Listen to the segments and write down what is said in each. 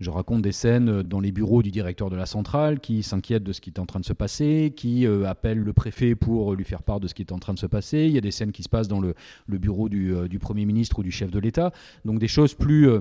Je raconte des scènes dans les bureaux du directeur de la centrale qui s'inquiète de ce qui est en train de se passer, qui euh, appelle le préfet pour lui faire part de ce qui est en train de se passer. Il y a des scènes qui se passent dans le, bureau du, Premier ministre ou du chef de l'État. Donc des choses plus euh,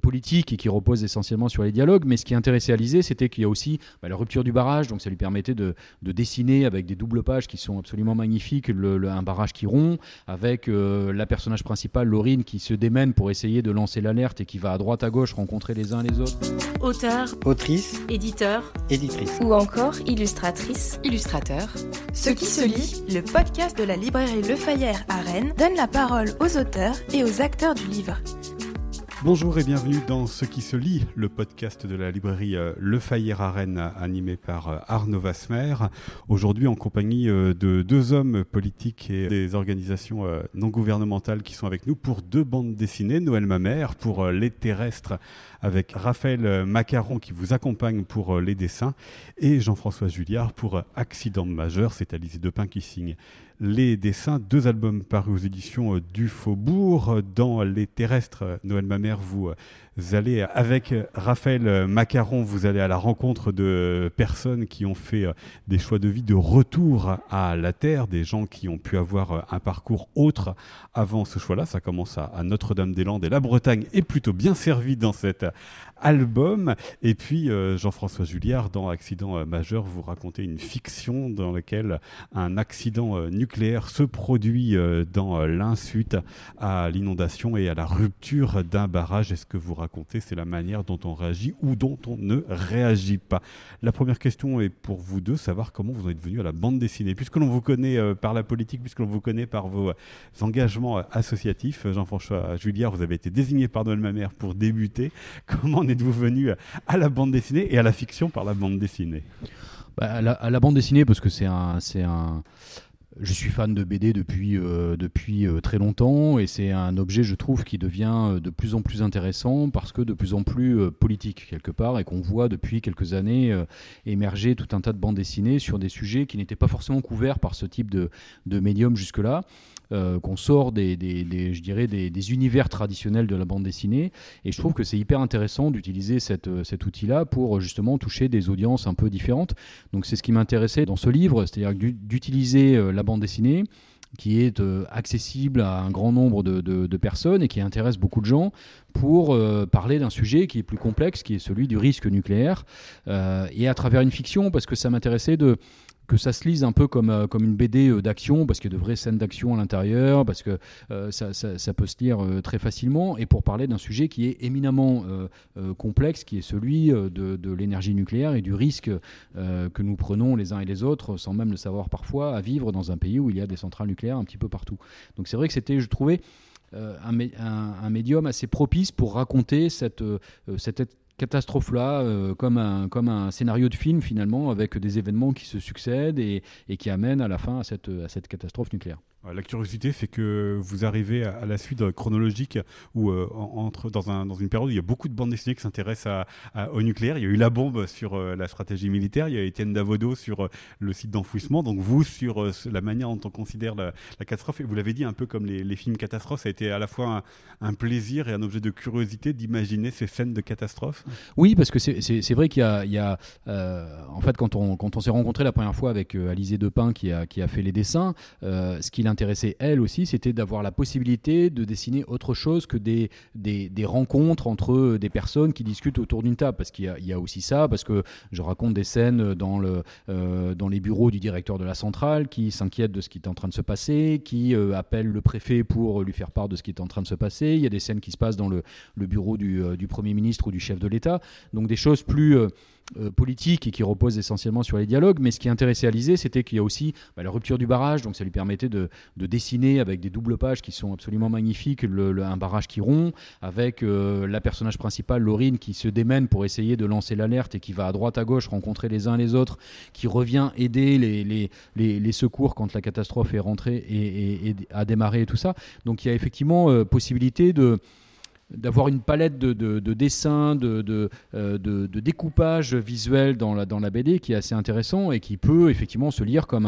politique et qui repose essentiellement sur les dialogues. Mais ce qui intéressait Alizé, c'était qu'il y a aussi bah, la rupture du barrage. Donc ça lui permettait de, dessiner avec des doubles pages qui sont absolument magnifiques un barrage qui rompt, avec euh, la personnage principale, Laurine, qui se démène pour essayer de lancer l'alerte et qui va à droite à gauche rencontrer les uns les autres. Auteur, autrice, éditeur, éditrice ou encore illustratrice, illustrateur. Ce qui se lit, le podcast de la librairie Le Fayère à Rennes donne la parole aux auteurs et aux acteurs du livre. Bonjour et bienvenue dans Ce qui se lit, le podcast de la librairie euh, Le Fayère à Rennes, animé par euh, Arnaud Vasmer. Aujourd'hui en compagnie euh, de deux hommes politiques et des organisations non gouvernementales qui sont avec nous pour deux bandes dessinées. Noël Mamère pour Les Terrestres avec Raphaël Macaron qui vous accompagne pour les dessins et Jean-François Julliard pour Accident majeur. C'est Alizé Depin qui signe les dessins, deux albums parus aux éditions euh, du Faubourg. Dans Les Terrestres, Noël Mamère, vous euh, allez avec Raphaël Macaron, vous allez à la rencontre de personnes qui ont fait euh, des choix de vie de retour à la Terre, des gens qui ont pu avoir un parcours autre avant ce choix-là. Ça commence à Notre-Dame-des-Landes et la Bretagne est plutôt bien servie dans cette album. Et puis euh, Jean-François Julliard, dans Accident euh, majeur, vous racontez une fiction dans laquelle un accident euh, nucléaire se produit dans l'un suite à l'inondation et à la rupture d'un barrage. Et ce que vous racontez, c'est la manière dont on réagit ou dont on ne réagit pas? La première question est pour vous deux, savoir comment vous en êtes venu à la bande dessinée. Puisque l'on vous connaît par la politique, puisque l'on vous connaît par vos engagements associatifs, Jean-François Julliard, vous avez été désigné par Noël Mamère pour débuter. Comment êtes-vous venu à la bande dessinée et à la fiction par la bande dessinée? Bah, à, la, bande dessinée parce que c'est un, je suis fan de BD depuis, euh, depuis euh, très longtemps et c'est un objet, je trouve, qui devient euh, de plus en plus intéressant parce que de plus en plus politique quelque part et qu'on voit depuis quelques années émerger tout un tas de bandes dessinées sur des sujets qui n'étaient pas forcément couverts par ce type de, de médium jusque-là. Qu'on sort des, je dirais des, univers traditionnels de la bande dessinée. Et je trouve que c'est hyper intéressant d'utiliser cet outil-là pour justement toucher des audiences un peu différentes. Donc c'est ce qui m'intéressait dans ce livre, c'est-à-dire d'utiliser la bande dessinée qui est accessible à un grand nombre de, personnes et qui intéresse beaucoup de gens pour parler d'un sujet qui est plus complexe, qui est celui du risque nucléaire, et à travers une fiction, parce que ça m'intéressait de, que ça se lise un peu comme, euh, comme une BD euh, d'action, parce qu'il y a de vraies scènes d'action à l'intérieur, parce que euh, ça, ça, peut se lire très facilement, et pour parler d'un sujet qui est éminemment complexe, qui est celui de, de l'énergie nucléaire et du risque que nous prenons les uns et les autres, sans même le savoir parfois, à vivre dans un pays où il y a des centrales nucléaires un petit peu partout. Donc c'est vrai que c'était, je trouvais, un, un, un, médium assez propice pour raconter cette, cette catastrophe-là euh, comme, un, comme un scénario de film finalement avec des événements qui se succèdent et, qui amènent à la fin à cette catastrophe nucléaire. La curiosité fait que vous arrivez à, la suite chronologique où, euh, entre, dans, un, dans, une période où il y a beaucoup de bandes dessinées qui s'intéressent au nucléaire. Il y a eu La Bombe sur euh, la stratégie militaire, il y a Étienne Davodo sur euh, le site d'enfouissement, donc vous sur la manière dont on considère la, catastrophe. Et vous l'avez dit, un peu comme les, films catastrophes, ça a été à la fois un, plaisir et un objet de curiosité d'imaginer ces scènes de catastrophe. Oui, parce que c'est vrai qu'il y a, en fait, quand on, quand on s'est rencontré la première fois avec Alizé Depin qui a, qui a fait les dessins, ce qu'il intéressait elle aussi, c'était d'avoir la possibilité de dessiner autre chose que des, des, rencontres entre des personnes qui discutent autour d'une table. Parce qu'il y, a aussi ça, parce que je raconte des scènes dans, le, euh, dans les bureaux du directeur de la centrale qui s'inquiète de ce qui est en train de se passer, qui euh, appelle le préfet pour lui faire part de ce qui est en train de se passer. Il y a des scènes qui se passent dans le, le bureau du, euh, du Premier ministre ou du chef de l'État. Donc des choses plus euh, politique et qui repose essentiellement sur les dialogues. Mais ce qui intéressait Alizé, c'était qu'il y a aussi bah, la rupture du barrage, donc ça lui permettait de, dessiner avec des doubles pages qui sont absolument magnifiques, un barrage qui rompt, avec euh, la personnage principale, Laurine, qui se démène pour essayer de lancer l'alerte et qui va à droite à gauche rencontrer les uns les autres, qui revient aider les, secours quand la catastrophe est rentrée et, et, a démarré et tout ça. Donc il y a effectivement euh, possibilité de d'avoir une palette de, dessins, de, euh, découpage visuel dans la, BD qui est assez intéressant et qui peut effectivement se lire comme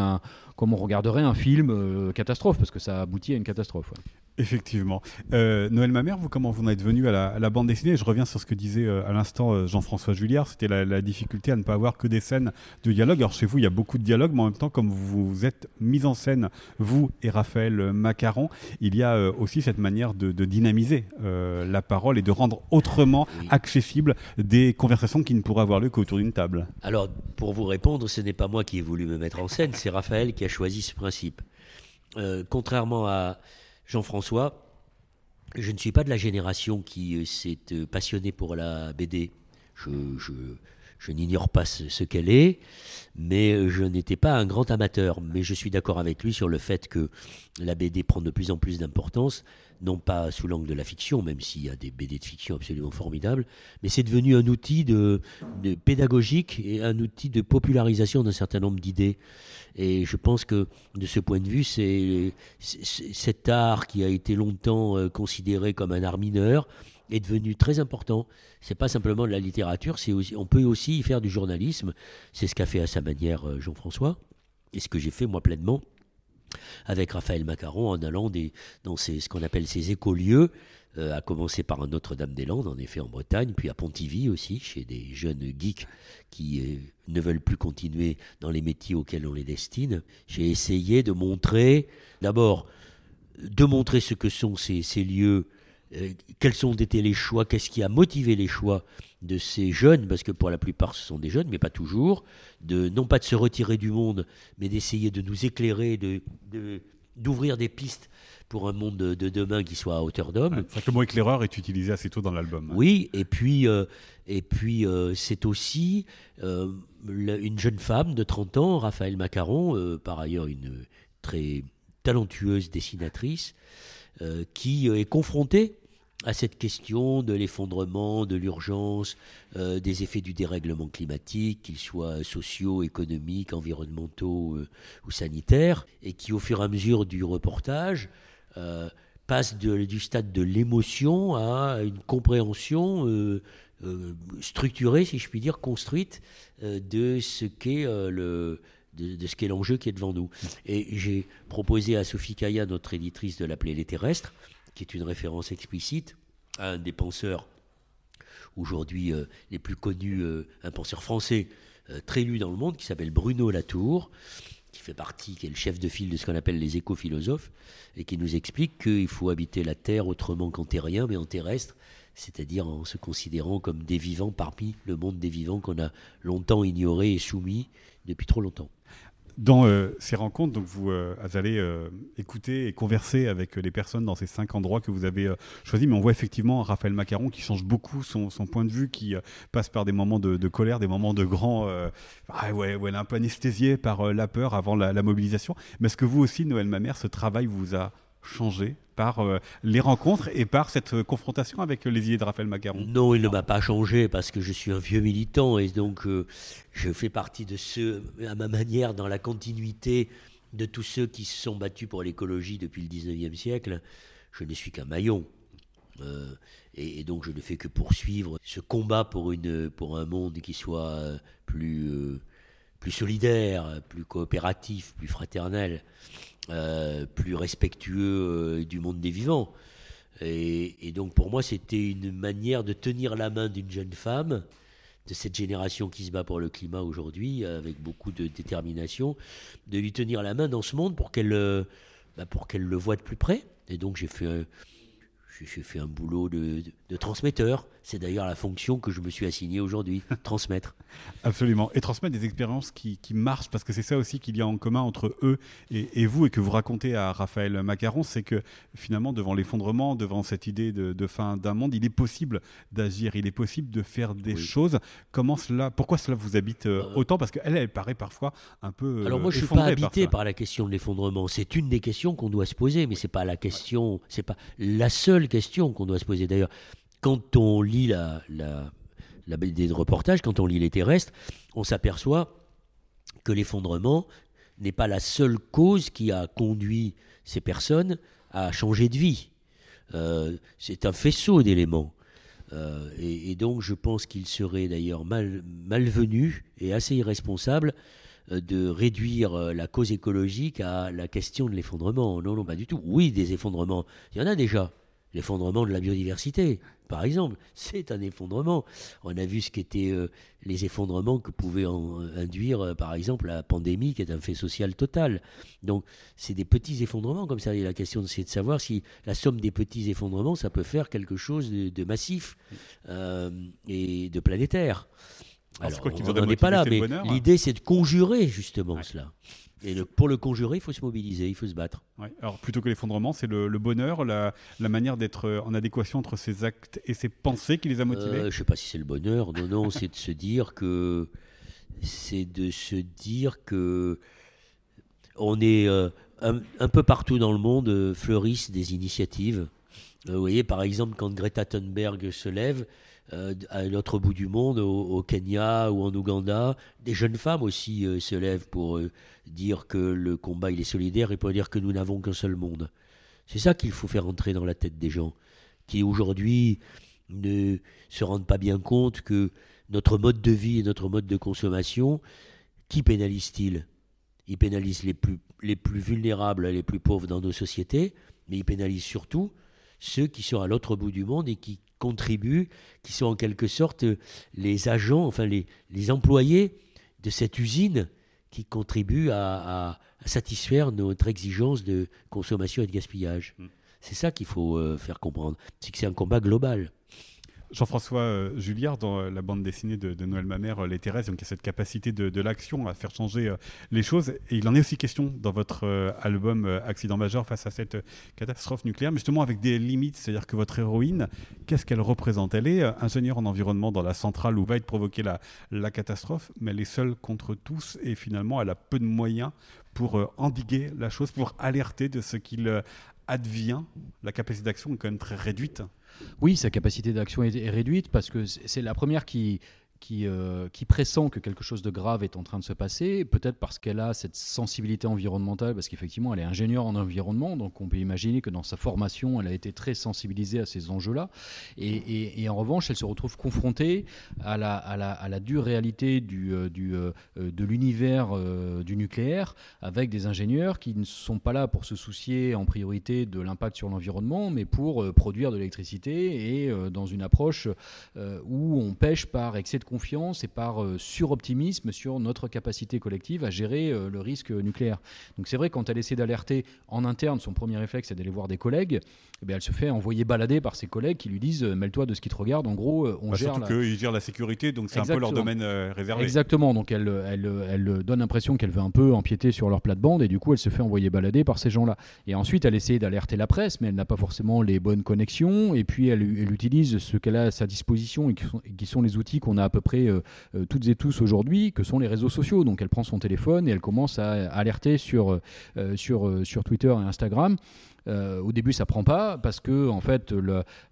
on regarderait un film euh, catastrophe, parce que ça aboutit à une catastrophe. Effectivement. Euh, Noël Mamère, vous, comment vous en êtes venu à la, bande dessinée? Je reviens sur ce que disait euh, à l'instant euh, Jean-François Julliard, c'était la, difficulté à ne pas avoir que des scènes de dialogue. Alors chez vous, il y a beaucoup de dialogue, mais en même temps, comme vous, êtes mis en scène, vous et Raphaël Macaron, il y a aussi cette manière de, dynamiser la parole et de rendre autrement accessible des conversations qui ne pourraient avoir lieu qu'autour d'une table. Alors, pour vous répondre, ce n'est pas moi qui ai voulu me mettre en scène, c'est Raphaël qui a choisi ce principe. contrairement à Jean-François, je ne suis pas de la génération qui euh, s'est euh, passionnée pour la BD. Je, n'ignore pas ce, qu'elle est, mais je n'étais pas un grand amateur. Mais je suis d'accord avec lui sur le fait que la BD prend de plus en plus d'importance, non pas sous l'angle de la fiction, même s'il y a des BD de fiction absolument formidables, mais c'est devenu un outil de, pédagogique et un outil de popularisation d'un certain nombre d'idées. Et je pense que de ce point de vue, c'est cet art qui a été longtemps euh, considéré comme un art mineur est devenu très important. C'est pas simplement de la littérature, c'est aussi, on peut aussi y faire du journalisme. C'est ce qu'a fait à sa manière euh, Jean-François, et ce que j'ai fait moi pleinement avec Raphaël Macaron en allant des, dans ce qu'on appelle ces écolieux, euh, à commencer par Notre-Dame-des-Landes, en effet, en Bretagne, puis à Pontivy aussi, chez des jeunes geeks qui euh, ne veulent plus continuer dans les métiers auxquels on les destine. J'ai essayé de montrer, d'abord, de montrer ce que sont ces, ces lieux quels ont été les choix, qu'est-ce qui a motivé les choix de ces jeunes, parce que pour la plupart ce sont des jeunes, mais pas toujours, de non pas de se retirer du monde, mais d'essayer de nous éclairer, de, d'ouvrir des pistes pour un monde de, demain qui soit à hauteur d'homme. le mot éclaireur est utilisé assez tôt dans l'album. Hein. Oui, et puis, euh, et puis euh, c'est aussi une jeune femme de 30 ans, Raphaël Macaron, par ailleurs une très talentueuse dessinatrice, euh, qui est confronté à cette question de l'effondrement, de l'urgence, euh, des effets du dérèglement climatique, qu'ils soient sociaux, économiques, environnementaux euh, ou sanitaires, et qui au fur et à mesure du reportage passe du stade de l'émotion à une compréhension structurée, si je puis dire, construite de ce qu'est le de, ce qu'est l'enjeu qui est devant nous. Et j'ai proposé à Sophie Kaya, notre éditrice, de l'appeler Les Terrestres, qui est une référence explicite à un des penseurs aujourd'hui euh, les plus connus, euh, un penseur français euh, très lu dans le monde, qui s'appelle Bruno Latour, qui fait partie, qui est le chef de file de ce qu'on appelle les éco-philosophes, et qui nous explique qu'il faut habiter la Terre autrement qu'en terrien, mais en terrestre, c'est-à-dire en se considérant comme des vivants parmi le monde des vivants qu'on a longtemps ignoré et soumis depuis trop longtemps. Dans euh, ces rencontres, donc vous euh, allez euh, écouter et converser avec les personnes dans ces cinq endroits que vous avez choisis, mais on voit effectivement Raphaël Macaron qui change beaucoup son, point de vue, qui passe par des moments de, colère, des moments de grand, ah ouais, un peu anesthésié par la peur avant la, la mobilisation. Mais est-ce que vous aussi, Noël Mamère, ce travail vous a changé par euh, les rencontres et par cette euh, confrontation avec les idées de Raphaël Macaron? Non, il ne m'a pas changé parce que je suis un vieux militant et donc euh, je fais partie de ceux, à ma manière, dans la continuité de tous ceux qui se sont battus pour l'écologie depuis le 19e siècle. Je ne suis qu'un maillon. et, donc je ne fais que poursuivre ce combat pour, une, pour un monde qui soit plus, plus solidaire, plus coopératif, plus fraternel. Euh, plus respectueux euh, du monde des vivants. Et, donc pour moi, c'était une manière de tenir la main d'une jeune femme de cette génération qui se bat pour le climat aujourd'hui, avec beaucoup de détermination, de lui tenir la main dans ce monde pour qu'elle euh, bah, pour le voit de plus près. Et donc j'ai fait j'ai fait un boulot de, transmetteur. C'est d'ailleurs la fonction que je me suis assignée aujourd'hui, transmettre. Absolument. Et transmettre des expériences qui, marchent, parce que c'est ça aussi qu'il y a en commun entre eux et, vous, et que vous racontez à Raphaël Macaron, c'est que finalement, devant l'effondrement, devant cette idée de, fin d'un monde, il est possible d'agir, il est possible de faire des choses. Comment cela, pourquoi cela vous habite euh, euh, autant? Parce qu'elle, elle paraît parfois un peu. Alors moi, je ne suis pas habité par, la question de l'effondrement. C'est une des questions qu'on doit se poser, mais c'est pas la question, c'est pas la seule question qu'on doit se poser. D'ailleurs, quand on lit la, la, quand on lit les terrestres, on s'aperçoit que l'effondrement n'est pas la seule cause qui a conduit ces personnes à changer de vie. Euh, c'est un faisceau d'éléments. Euh, et, donc je pense qu'il serait d'ailleurs mal, malvenu et assez irresponsable de réduire la cause écologique à la question de l'effondrement. Non, non, pas du tout. Oui, des effondrements, il y en a déjà. L'effondrement de la biodiversité, par exemple, c'est un effondrement. On a vu ce qu'étaient euh, les effondrements que pouvait induire, euh, par exemple, la pandémie, qui est un fait social total. Donc, c'est des petits effondrements comme ça. Et la question, c'est de savoir si la somme des petits effondrements, ça peut faire quelque chose de, massif euh, et de planétaire. Alors, on n'en est pas là, mais l'idée, c'est de conjurer justement cela. Et pour le conjurer, il faut se mobiliser, il faut se battre. Alors plutôt que l'effondrement, c'est le, bonheur, la, manière d'être en adéquation entre ses actes et ses pensées qui les a motivés. Euh, je ne sais pas si c'est le bonheur. Non, non, c'est de se dire que c'est de se dire que on est euh, un, peu partout dans le monde euh, fleurissent des initiatives. vous voyez, par exemple, quand Greta Thunberg se lève, euh, à l'autre bout du monde, au, Kenya ou en Ouganda. Des jeunes femmes aussi euh, se lèvent pour euh, dire que le combat il est solidaire et pour dire que nous n'avons qu'un seul monde. C'est ça qu'il faut faire entrer dans la tête des gens qui aujourd'hui ne se rendent pas bien compte que notre mode de vie et notre mode de consommation, qui pénalise-t-il? Il pénalise les plus, les plus vulnérables, les plus pauvres dans nos sociétés, mais il pénalise surtout ceux qui sont à l'autre bout du monde et qui contribuent, qui sont en quelque sorte les agents, enfin les, les employés de cette usine qui contribuent à, satisfaire notre exigence de consommation et de gaspillage. Mm. C'est ça qu'il faut euh, faire comprendre. C'est que c'est un combat global. Jean-François euh, Julliard, dans euh, la bande dessinée de, Noël Mamère, euh, Les Thérèses, donc a cette capacité de, l'action à faire changer les choses. Et il en est aussi question dans votre album Accident majeur face à cette catastrophe nucléaire, mais justement avec des limites. C'est-à-dire que votre héroïne, qu'est-ce qu'elle représente? Elle est ingénieure en environnement dans la centrale où va être provoquée la, la catastrophe, mais elle est seule contre tous et finalement elle a peu de moyens pour endiguer la chose, pour alerter de ce qu'il advient. La capacité d'action est quand même très réduite. Oui, sa capacité d'action est, réduite parce que c'est la première qui, qui, euh, qui, pressent que quelque chose de grave est en train de se passer, peut-être parce qu'elle a cette sensibilité environnementale, parce qu'effectivement elle est ingénieure en environnement, donc on peut imaginer que dans sa formation elle a été très sensibilisée à ces enjeux-là, et, en revanche elle se retrouve confrontée à la, dure réalité euh, euh, de l'univers du nucléaire, avec des ingénieurs qui ne sont pas là pour se soucier en priorité de l'impact sur l'environnement, mais pour produire de l'électricité, et dans une approche où on pêche par excès de confiance et par euh, suroptimisme sur notre capacité collective à gérer euh, le risque nucléaire. Donc c'est vrai, quand elle essaie d'alerter en interne, son premier réflexe c'est d'aller voir des collègues, eh elle se fait envoyer balader par ses collègues qui lui disent euh, mêle-toi de ce qui te regarde. En gros, on bah, gère. Surtout la... qu'ils gèrent la sécurité, donc c'est un peu leur domaine réservé. Exactement, donc elle, elle, elle donne l'impression qu'elle veut un peu empiéter sur leur plate-bande et du coup elle se fait envoyer balader par ces gens-là. Et ensuite elle essaie d'alerter la presse, mais elle n'a pas forcément les bonnes connexions et puis elle, utilise ce qu'elle a à sa disposition et qui sont, qui sont les outils qu'on a à peu près euh, euh, toutes et tous aujourd'hui, que sont les réseaux sociaux. Donc elle prend son téléphone et elle commence à alerter sur, euh, sur, sur Twitter et Instagram euh, au début, ça prend pas parce que en fait,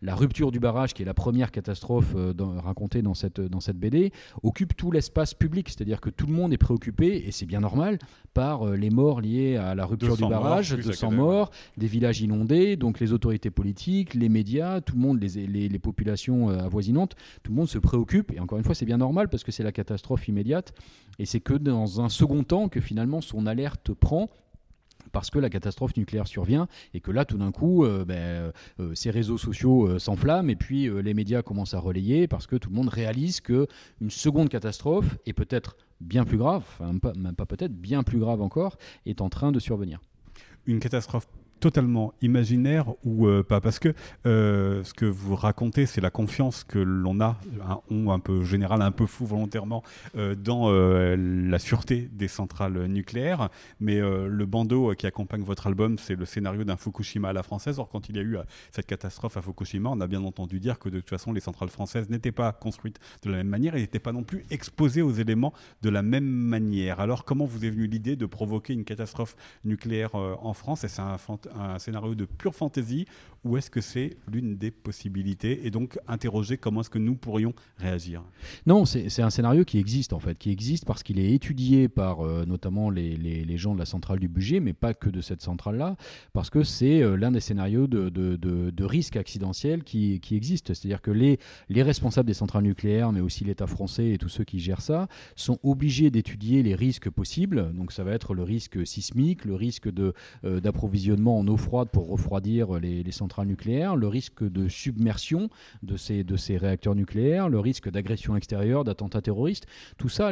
la rupture du barrage, qui est la première catastrophe euh, racontée dans cette, dans cette BD, occupe tout l'espace public. C'est-à-dire que tout le monde est préoccupé, et c'est bien normal, par euh, les morts liées à la rupture du barrage, morts, 200 morts, des villages inondés, donc les autorités politiques, les médias, tout le monde, les, les, les populations avoisinantes, tout le monde se préoccupe. Et encore une fois, c'est bien normal parce que c'est la catastrophe immédiate. Et c'est que dans un second temps que finalement son alerte prend parce que la catastrophe nucléaire survient et que là, tout d'un coup, euh, ben, euh, ces réseaux sociaux euh, s'enflamment et puis les médias commencent à relayer parce que tout le monde réalise que une seconde catastrophe est peut-être bien plus grave, enfin, même pas peut-être, bien plus grave encore, est en train de survenir. Une catastrophe totalement imaginaire ou euh, pas Parce que euh, ce que vous racontez, c'est la confiance que l'on a, un on un peu général, un peu fou volontairement, euh, dans la sûreté des centrales nucléaires. Mais le bandeau qui accompagne votre album, c'est le scénario d'un Fukushima à la française. Or, quand il y a eu cette catastrophe à Fukushima, on a bien entendu dire que de toute façon, les centrales françaises n'étaient pas construites de la même manière et n'étaient pas non plus exposées aux éléments de la même manière. Alors, comment vous est venue l'idée de provoquer une catastrophe nucléaire en France? Et c'est un, un scénario de pure fantaisie ou est-ce que c'est l'une des possibilités Et donc interroger comment est-ce que nous pourrions réagir Non, c'est un scénario qui existe en fait, qui existe parce qu'il est étudié par euh, notamment les, les, gens de la centrale du budget, mais pas que de cette centrale-là, parce que c'est euh, l'un des scénarios de, de, de, risque accidentiel qui, qui existe. C'est-à-dire que les, les responsables des centrales nucléaires, mais aussi l'État français et tous ceux qui gèrent ça, sont obligés d'étudier les risques possibles. Donc ça va être le risque sismique, le risque euh, d'approvisionnement en eau froide pour refroidir les, les, centrales nucléaires, le risque de submersion de ces, réacteurs nucléaires, le risque d'agression extérieure, d'attentats terroristes. Tout ça,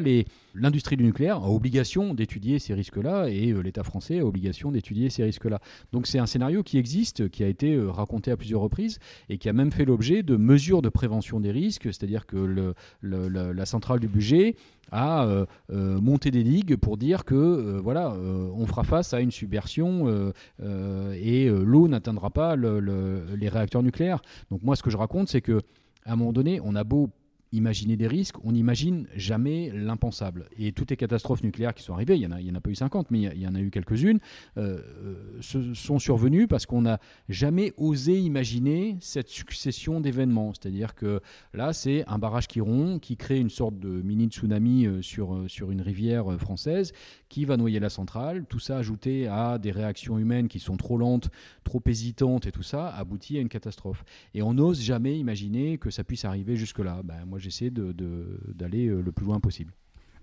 l'industrie du nucléaire a obligation d'étudier ces risques-là et euh, l'État français a obligation d'étudier ces risques-là. Donc c'est un scénario qui existe, qui a été euh, raconté à plusieurs reprises et qui a même fait l'objet de mesures de prévention des risques, c'est-à-dire que la centrale du budget a euh, monté des digues pour dire que voilà, on fera face à une subversion et l'eau n'atteindra pas les réacteurs nucléaires. Donc moi, ce que je raconte, c'est que à un moment donné, on a beau imaginer des risques, on n'imagine jamais l'impensable. Et toutes les catastrophes nucléaires qui sont arrivées, il n'y en, a, en a pas eu 50, mais il y, en a eu quelques-unes, euh, euh sont survenues parce qu'on n'a jamais osé imaginer cette succession d'événements. C'est-à-dire que là, c'est un barrage qui rompt, qui crée une sorte de mini tsunami euh, sur, sur une rivière française, qui va noyer la centrale. Tout ça ajouté à des réactions humaines qui sont trop lentes, trop hésitantes et tout ça, aboutit à une catastrophe. Et on n'ose jamais imaginer que ça puisse arriver jusque-là. Ben, moi, j'essaie d'aller euh, le plus loin possible.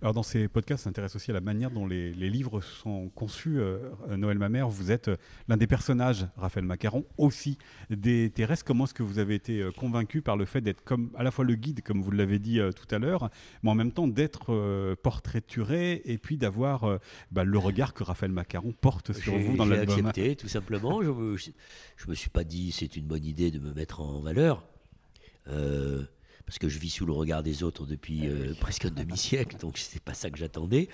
Alors dans ces podcasts, s'intéresse aussi à la manière dont les, livres sont conçus. Euh, Noël Mamère, vous êtes euh, l'un des personnages, Raphaël Macaron, aussi des terrestres. Comment est-ce que vous avez été convaincu par le fait d'être comme à la fois le guide, comme vous l'avez dit tout à l'heure, mais en même temps d'être portraituré et puis d'avoir bah, le regard que Raphaël Macaron porte sur vous dans l'album J'ai accepté, tout simplement. Je ne me suis pas dit c'est une bonne idée de me mettre en valeur. Euh, parce que je vis sous le regard des autres depuis euh, presque un demi-siècle, donc c'est pas ça que j'attendais.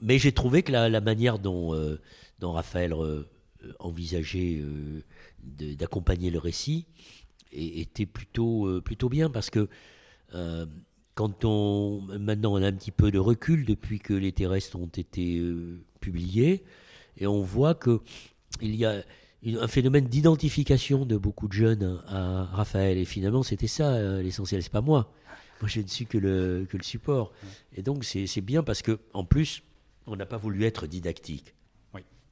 Mais j'ai trouvé que la, manière dont, euh, dont Raphaël euh, envisageait d'accompagner le récit était plutôt, plutôt bien, parce que quand on maintenant on a un petit peu de recul depuis que les terrestres ont été publiés, et on voit que il y a un phénomène d'identification de beaucoup de jeunes à Raphaël. Et finalement, c'était ça euh, l'essentiel. C'est pas moi. Moi, je ne suis que le, que le support. Et donc, c'est bien parce que, en plus, on n'a pas voulu être didactique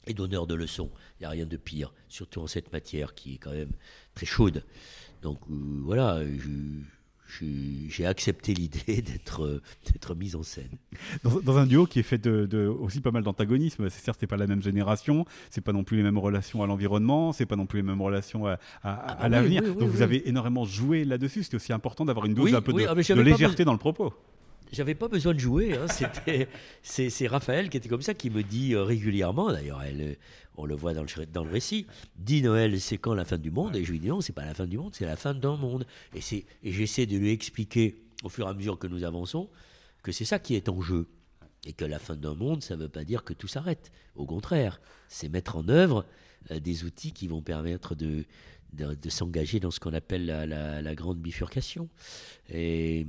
et donneur de leçons. Il n'y a rien de pire, surtout en cette matière qui est quand même très chaude. Donc, euh, voilà. Je, j'ai accepté l'idée d'être d'être mise en scène. Dans, un duo qui est fait de, aussi pas mal d'antagonisme, c'est certes c'est pas la même génération, c'est pas non plus les mêmes relations à l'environnement, c'est pas non plus les mêmes relations à, à, ah bah l'avenir. Donc vous avez énormément joué là-dessus. C'était aussi important d'avoir une dose un peu de, ah, de légèreté dans le propos. J'avais pas besoin de jouer. Hein. C'était, c'est, Raphaël qui était comme ça, qui me dit euh, régulièrement, d'ailleurs, elle, on le voit dans le, récit, dit Noël, c'est quand la fin du monde? Et je lui dis non, c'est pas la fin du monde, c'est la fin d'un monde. Et j'essaie de lui expliquer, au fur et à mesure que nous avançons, que c'est ça qui est en jeu. Et que la fin d'un monde, ça ne veut pas dire que tout s'arrête. Au contraire, c'est mettre en œuvre euh, des outils qui vont permettre de, de, s'engager dans ce qu'on appelle la, la, grande bifurcation. Et,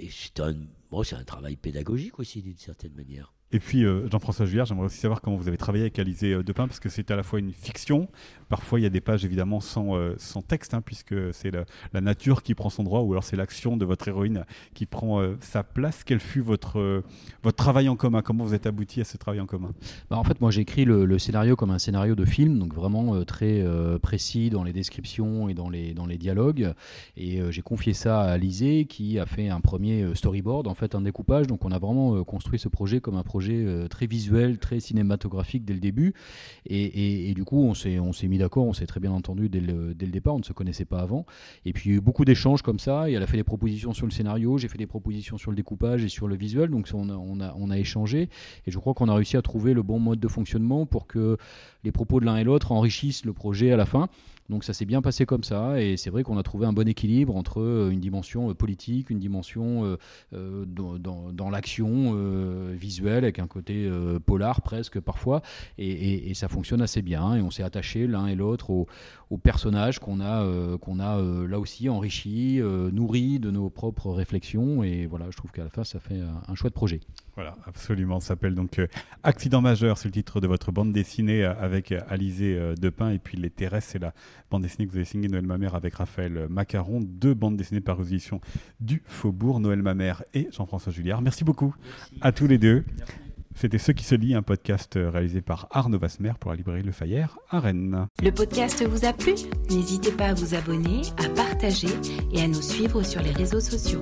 et c'est un, bon, un travail pédagogique aussi, d'une certaine manière. Et puis, euh, Jean-François Juillard, j'aimerais aussi savoir comment vous avez travaillé avec Alizé euh, Depin, parce que c'est à la fois une fiction, parfois il y a des pages évidemment sans, euh, sans texte, hein, puisque c'est la, nature qui prend son droit, ou alors c'est l'action de votre héroïne qui prend sa place. Quel fut votre, votre travail en commun? Comment vous êtes abouti à ce travail en commun? Bah, En fait, moi j'ai écrit le, scénario comme un scénario de film, donc vraiment très précis dans les descriptions et dans les, dans les dialogues. Et j'ai confié ça à Alizé, qui a fait un premier storyboard, en fait un découpage. Donc on a vraiment construit ce projet comme un projet euh, très visuel, très cinématographique dès le début. Et, du coup, on s'est, mis d'accord, on s'est très bien entendu dès le, départ, on ne se connaissait pas avant. Et puis, il y a eu beaucoup d'échanges comme ça. Et elle a fait des propositions sur le scénario, j'ai fait des propositions sur le découpage et sur le visuel. Donc, on a, échangé. Et je crois qu'on a réussi à trouver le bon mode de fonctionnement pour que les propos de l'un et l'autre enrichissent le projet à la fin. Donc ça s'est bien passé comme ça, et c'est vrai qu'on a trouvé un bon équilibre entre euh, une dimension euh, politique, une dimension dans l'action visuelle, avec un côté polar presque parfois, et, ça fonctionne assez bien. Et on s'est attaché l'un et l'autre aux, personnages qu'on a, qu'on a là aussi enrichi, nourri de nos propres réflexions. Et voilà, je trouve qu'à la fin, ça fait un chouette projet. Voilà, absolument. Ça s'appelle donc Accident majeur, c'est le titre de votre bande dessinée avec Alizé Depin. Et puis Les Terrestres, c'est la bande dessinée que vous avez signée Noël Mamère avec Raphaël Macaron. Deux bandes dessinées par résolution du Faubourg, Noël Mamère et Jean-François Julliard. Merci beaucoup à tous les deux. C'était Ce qui se lit, un podcast réalisé par Arnaud Vasmer pour la librairie Le Fayère à Rennes. Le podcast vous a plu? N'hésitez pas à vous abonner, à partager et à nous suivre sur les réseaux sociaux.